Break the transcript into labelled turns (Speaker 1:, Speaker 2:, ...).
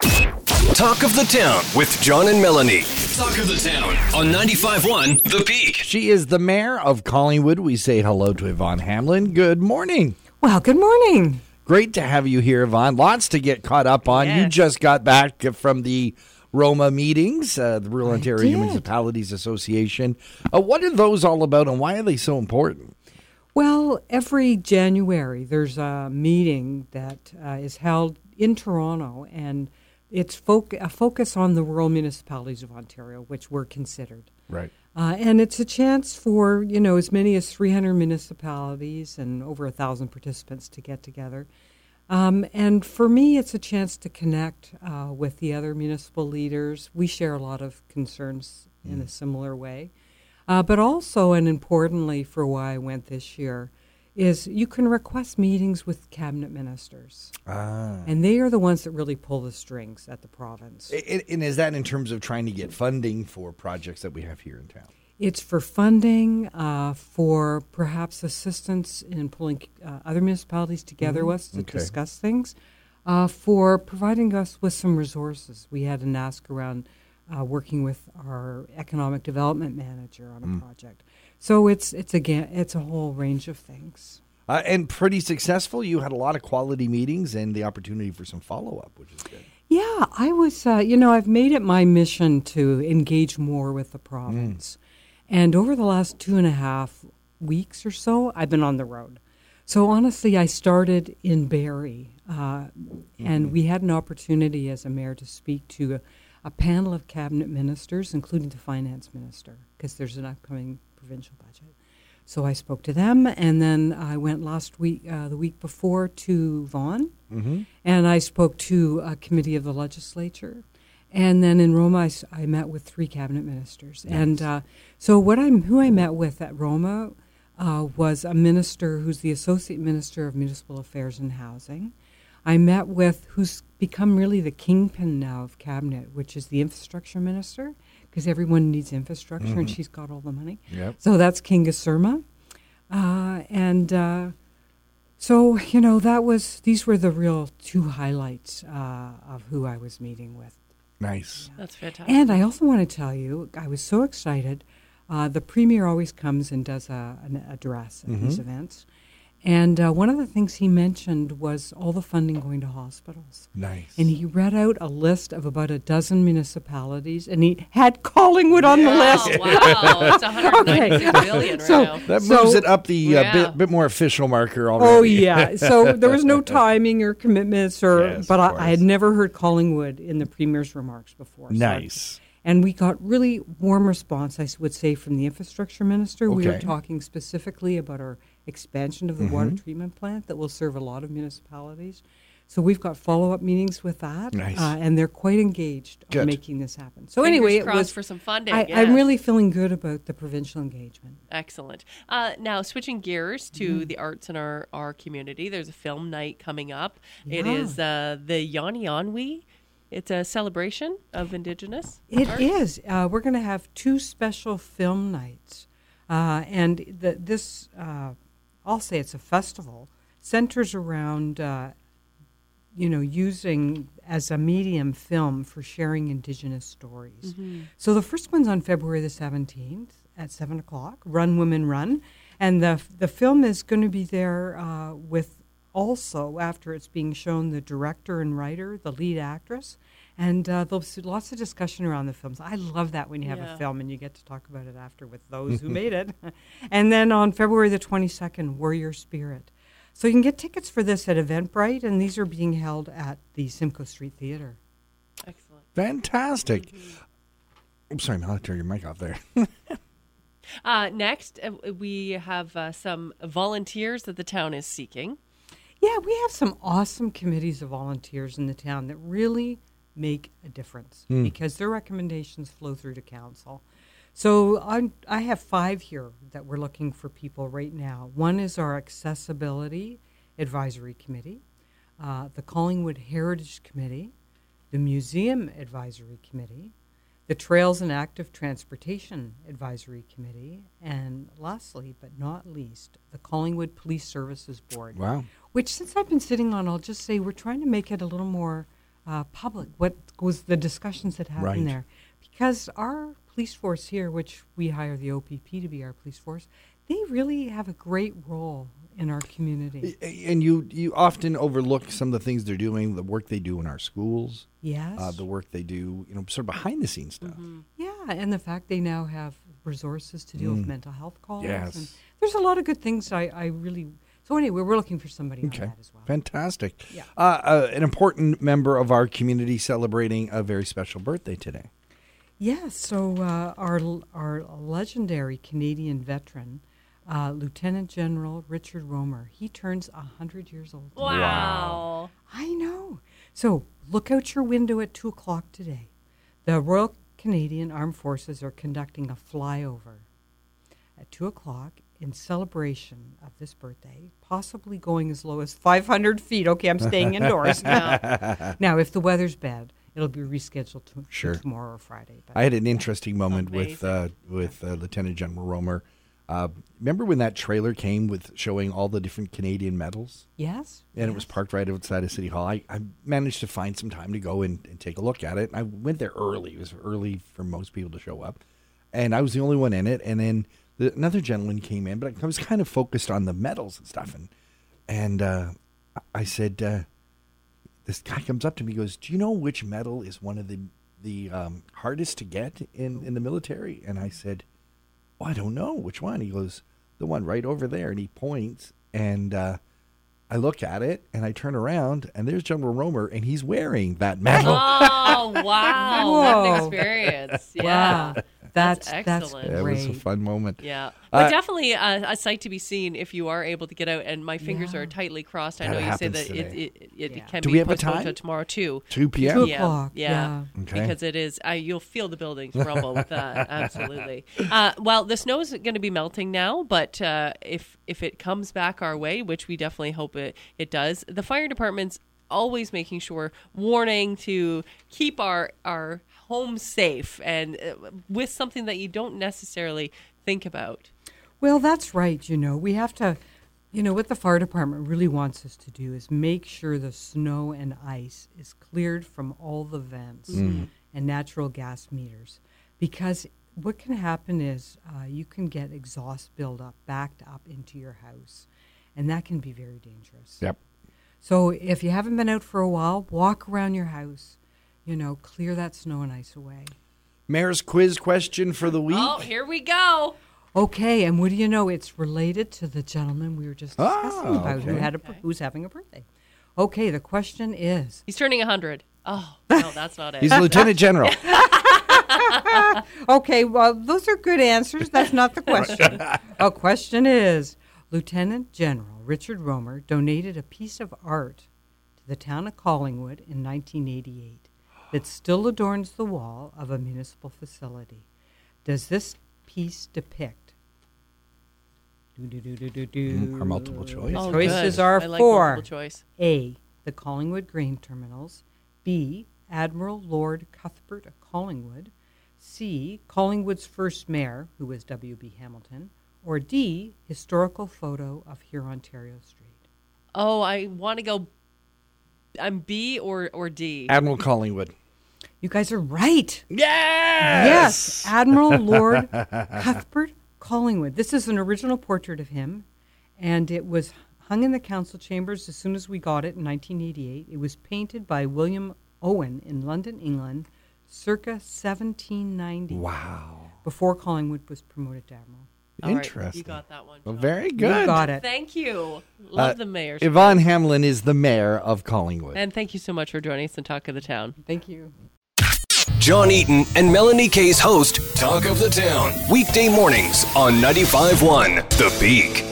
Speaker 1: Talk of the Town with John and Melanie. Talk of the Town on 95.1 The Peak.
Speaker 2: She is the mayor of Collingwood. We say hello to Yvonne Hamlin. Good morning.
Speaker 3: Well, good morning.
Speaker 2: Great to have you here, Yvonne. Lots to get caught up on. You just got back from the Roma meetings, uh, the Rural Ontario
Speaker 3: did.
Speaker 2: Municipalities Association. Uh, what are those all about and why are they so important?
Speaker 3: Well, every January there's a meeting that uh, is held in Toronto, and it's foc- a focus on the rural municipalities of Ontario, which were considered.
Speaker 2: Right.
Speaker 3: Uh, and it's a chance for you know as many as 300 municipalities and over a thousand participants to get together. Um, and for me, it's a chance to connect uh, with the other municipal leaders. We share a lot of concerns in a similar way. Uh, but also, and importantly, for why I went this year, is you can request meetings with cabinet ministers.
Speaker 2: Ah.
Speaker 3: And they are the ones that really pull the strings at the province.
Speaker 2: And and is that in terms of trying to get funding for projects that we have here in town?
Speaker 3: It's for funding, uh, for perhaps assistance in pulling uh, other municipalities together with us to
Speaker 2: Okay.
Speaker 3: discuss things, uh, for providing us with some resources. We had an ask around uh, working with our economic development manager on a project. So it's it's again it's a whole range of things.
Speaker 2: Uh, and pretty successful. You had a lot of quality meetings and the opportunity for some follow up, which is good.
Speaker 3: Yeah, I was, uh, you know, I've made it my mission to engage more with the province. And over the last two and a half weeks or so, I've been on the road. So honestly, I started in Barrie, uh, and we had an opportunity as a mayor to speak to a, a panel of cabinet ministers, including the finance minister, because there's an upcoming provincial budget. So I spoke to them, and then I went last week, uh, the week before, to Vaughan, and I spoke to a committee of the legislature. And then in Roma, I met with three cabinet ministers. And uh, so what I'm, who I met with at Roma uh, was a minister who's the associate minister of municipal affairs and housing. I met with who's become really the kingpin now of cabinet, which is the infrastructure minister, because everyone needs infrastructure, and she's got all the money.
Speaker 2: Yep.
Speaker 3: So that's Kinga Surma. Uh, and uh, so, you know, that was, these were the real two highlights uh, of who I was meeting with.
Speaker 2: Nice.
Speaker 4: That's fantastic.
Speaker 3: And I also want to tell you, I was so excited. Uh, the premier always comes and does a, an address at these events. And uh, one of the things he mentioned was all the funding going to hospitals.
Speaker 2: Nice.
Speaker 3: And he read out a list of about a dozen municipalities, and he had Collingwood on the list.
Speaker 4: Oh, wow. It's 196 billion right
Speaker 3: So-
Speaker 4: now.
Speaker 2: that
Speaker 3: So-
Speaker 2: moves it up the uh,
Speaker 4: Yeah.
Speaker 2: bit, bit more official marker already.
Speaker 3: Oh yeah. So there was no timing or commitments, or
Speaker 2: Yes,
Speaker 3: but I, I had never heard Collingwood in the premier's remarks before. so
Speaker 2: Nice.
Speaker 3: and we got really warm response, I would say, from the infrastructure minister. We were talking specifically about our expansion of the water treatment plant that will serve a lot of municipalities. So we've got follow up meetings with that,
Speaker 2: Nice.
Speaker 3: uh, and they're quite engaged
Speaker 2: Good.
Speaker 3: on making this happen. So
Speaker 4: Fingers
Speaker 3: anyway, it was
Speaker 4: for some funding.
Speaker 3: I,
Speaker 4: yes.
Speaker 3: I'm really feeling good about the provincial engagement.
Speaker 4: Excellent. Uh, now, switching gears to
Speaker 3: Mm-hmm.
Speaker 4: the arts in our, our community, there's a film night coming up. It
Speaker 3: Yeah.
Speaker 4: is uh, the Yani Anwi. It's a celebration of Indigenous.
Speaker 3: It
Speaker 4: art.
Speaker 3: is. Uh, we're going to have two special film nights, uh, and the, this uh, I'll say it's a festival centers around uh, you know using as a medium film for sharing Indigenous stories. So the first one's on February the seventeenth at seven o'clock. Run Women Run, and the the film is going to be there uh, with also after it's being shown the director and writer, the lead actress, and uh, there'll be lots of discussion around the films. I love that when you have
Speaker 4: Yeah.
Speaker 3: a film and you get to talk about it after with those who made it. And then on February the 22nd, Warrior Spirit. So you can get tickets for this at Eventbrite, and these are being held at the Simcoe Street Theater.
Speaker 4: Excellent.
Speaker 2: Fantastic. I'm sorry, Mel, I turned your mic off there.
Speaker 4: Uh, next, uh, we have uh, some volunteers that the town is seeking.
Speaker 3: Yeah, we have some awesome committees of volunteers in the town that really make a difference because their recommendations flow through to council. So I'm, I have five here that we're looking for people right now. One is our Accessibility Advisory Committee, uh, the Collingwood Heritage Committee, the Museum Advisory Committee, the Trails and Active Transportation Advisory Committee, and lastly but not least, the Collingwood Police Services Board
Speaker 2: Wow.
Speaker 3: which since I've been sitting on, I'll just say we're trying to make it a little more uh, public. What was the discussions that happened
Speaker 2: Right.
Speaker 3: there? Because our police force here, which we hire the OPP to be our police force, they really have a great role in our community.
Speaker 2: And you you often overlook some of the things they're doing, the work they do in our schools,
Speaker 3: Yes.
Speaker 2: uh, the work they do, you know, sort of behind the scenes stuff.
Speaker 3: Yeah, and the fact they now have resources to deal with mental health calls.
Speaker 2: Mm. Yes.
Speaker 3: And there's a lot of good things I, I really. So, anyway, we're looking for somebody
Speaker 2: Okay,
Speaker 3: on that as well.
Speaker 2: fantastic.
Speaker 3: Yeah.
Speaker 2: Uh, uh, an important member of our community celebrating a very special birthday today.
Speaker 3: Yes, so uh, our, our legendary Canadian veteran, uh, Lieutenant General Richard Rohmer, he turns 100 years old. today.
Speaker 4: Wow.
Speaker 3: I know. So look out your window at 2 o'clock today. The Royal Canadian Armed Forces are conducting a flyover at 2 o'clock in celebration of this birthday, possibly going as low as 500 feet. Okay, I'm staying indoors. now, now, if the weather's bad, it'll be rescheduled to, to tomorrow or Friday. But
Speaker 2: I had an interesting moment with uh, with uh, Lieutenant General Rohmer. Uh, remember when that trailer came with showing all the different Canadian medals?
Speaker 3: yes,
Speaker 2: and it was parked right outside of City Hall. I, I managed to find some time to go and, and take a look at it. I went there early. It was early for most people to show up, and I was the only one in it. And then the, another gentleman came in, but I was kind of focused on the medals and stuff. And and uh, I said, uh, this guy comes up to me, goes, "Do you know which medal is one of the the um, hardest to get in in the military?" And I said, "Oh, I don't know which one." He goes, "The one right over there," and he points and. Uh, I look at it and I turn around and there's General Rohmer and he's wearing that medal.
Speaker 4: Oh wow! What an experience! Yeah,
Speaker 3: wow, that's that's,
Speaker 4: excellent.
Speaker 2: Yeah, it was a fun moment.
Speaker 4: yeah.
Speaker 2: Uh,
Speaker 4: But definitely a, a sight to be seen if you are able to get out. And my fingers
Speaker 3: Yeah.
Speaker 4: are tightly crossed. I
Speaker 2: That
Speaker 4: know you say that it,
Speaker 2: today.
Speaker 4: it, it,
Speaker 3: Yeah.
Speaker 4: can
Speaker 2: Do
Speaker 4: be
Speaker 2: we have a
Speaker 4: postponed
Speaker 2: time?
Speaker 4: to tomorrow too.
Speaker 2: 2 p.m.
Speaker 3: Two
Speaker 4: yeah,
Speaker 3: o'clock,
Speaker 4: Yeah,
Speaker 3: yeah.
Speaker 2: Okay.
Speaker 4: because it is. Uh, you'll feel the buildings rumble with that. Absolutely. Uh, well, the snow is going to be melting now, but uh, if if it comes back our way, which we definitely hope it it does, the fire department's always making sure warning to keep our our homes safe and uh, with something that you don't necessarily think about.
Speaker 3: Well, that's right. You know, we have to, you know, what the fire department really wants us to do is make sure the snow and ice is cleared from all the vents and natural gas meters. Because what can happen is uh, you can get exhaust buildup backed up into your house, and that can be very dangerous.
Speaker 2: Yep.
Speaker 3: So if you haven't been out for a while, walk around your house, you know, clear that snow and ice away.
Speaker 2: Mayor's quiz question for the week.
Speaker 4: Oh, here we go.
Speaker 3: Okay, and what do you know? It's related to the gentleman we were just ah, discussing
Speaker 2: Oh,
Speaker 3: about who had a who's having a birthday. Okay, the question is
Speaker 4: He's turning 100. Oh, no, that's not it.
Speaker 2: He's a lieutenant general.
Speaker 3: Okay, well, those are good answers. That's not the question. A question is Lieutenant General Richard Rohmer donated a piece of art to the town of Collingwood in 1988 that still adorns the wall of a municipal facility. Does this piece depict? Do-do-do-do-do-do. Mm-hmm.
Speaker 2: Our multiple choice.
Speaker 4: Oh,
Speaker 3: Choices
Speaker 4: good.
Speaker 3: are
Speaker 4: I like
Speaker 3: four.
Speaker 4: multiple choice.
Speaker 3: A. The Collingwood grain terminals. B. Admiral Lord Cuthbert of Collingwood. C. Collingwood's first mayor, who was W.B. Hamilton. Or D. Historical photo of here Ontario Street.
Speaker 4: Oh, I want to go. I'm B or or D.
Speaker 2: Admiral Collingwood.
Speaker 3: You guys are right.
Speaker 2: Yes.
Speaker 3: Yes, Admiral Lord Cuthbert Collingwood. This is an original portrait of him, and it was hung in the council chambers as soon as we got it in 1988. It was painted by William Owen in London, England, circa 1790,
Speaker 2: Wow.
Speaker 3: before Collingwood was promoted to admiral.
Speaker 4: All right,
Speaker 2: Interesting.
Speaker 4: you got that one.
Speaker 2: Well,
Speaker 4: John.
Speaker 2: very
Speaker 3: You
Speaker 2: good.
Speaker 3: got it.
Speaker 4: Thank you. Love
Speaker 2: Uh,
Speaker 4: the mayor.
Speaker 2: Yvonne Hamlin is the mayor of Collingwood.
Speaker 4: and thank you so much for joining us and Talk of the Town.
Speaker 3: Thank you.
Speaker 1: John Eaton and Melanie Kay's host, Talk of the Town, weekday mornings on 95.1 The Peak.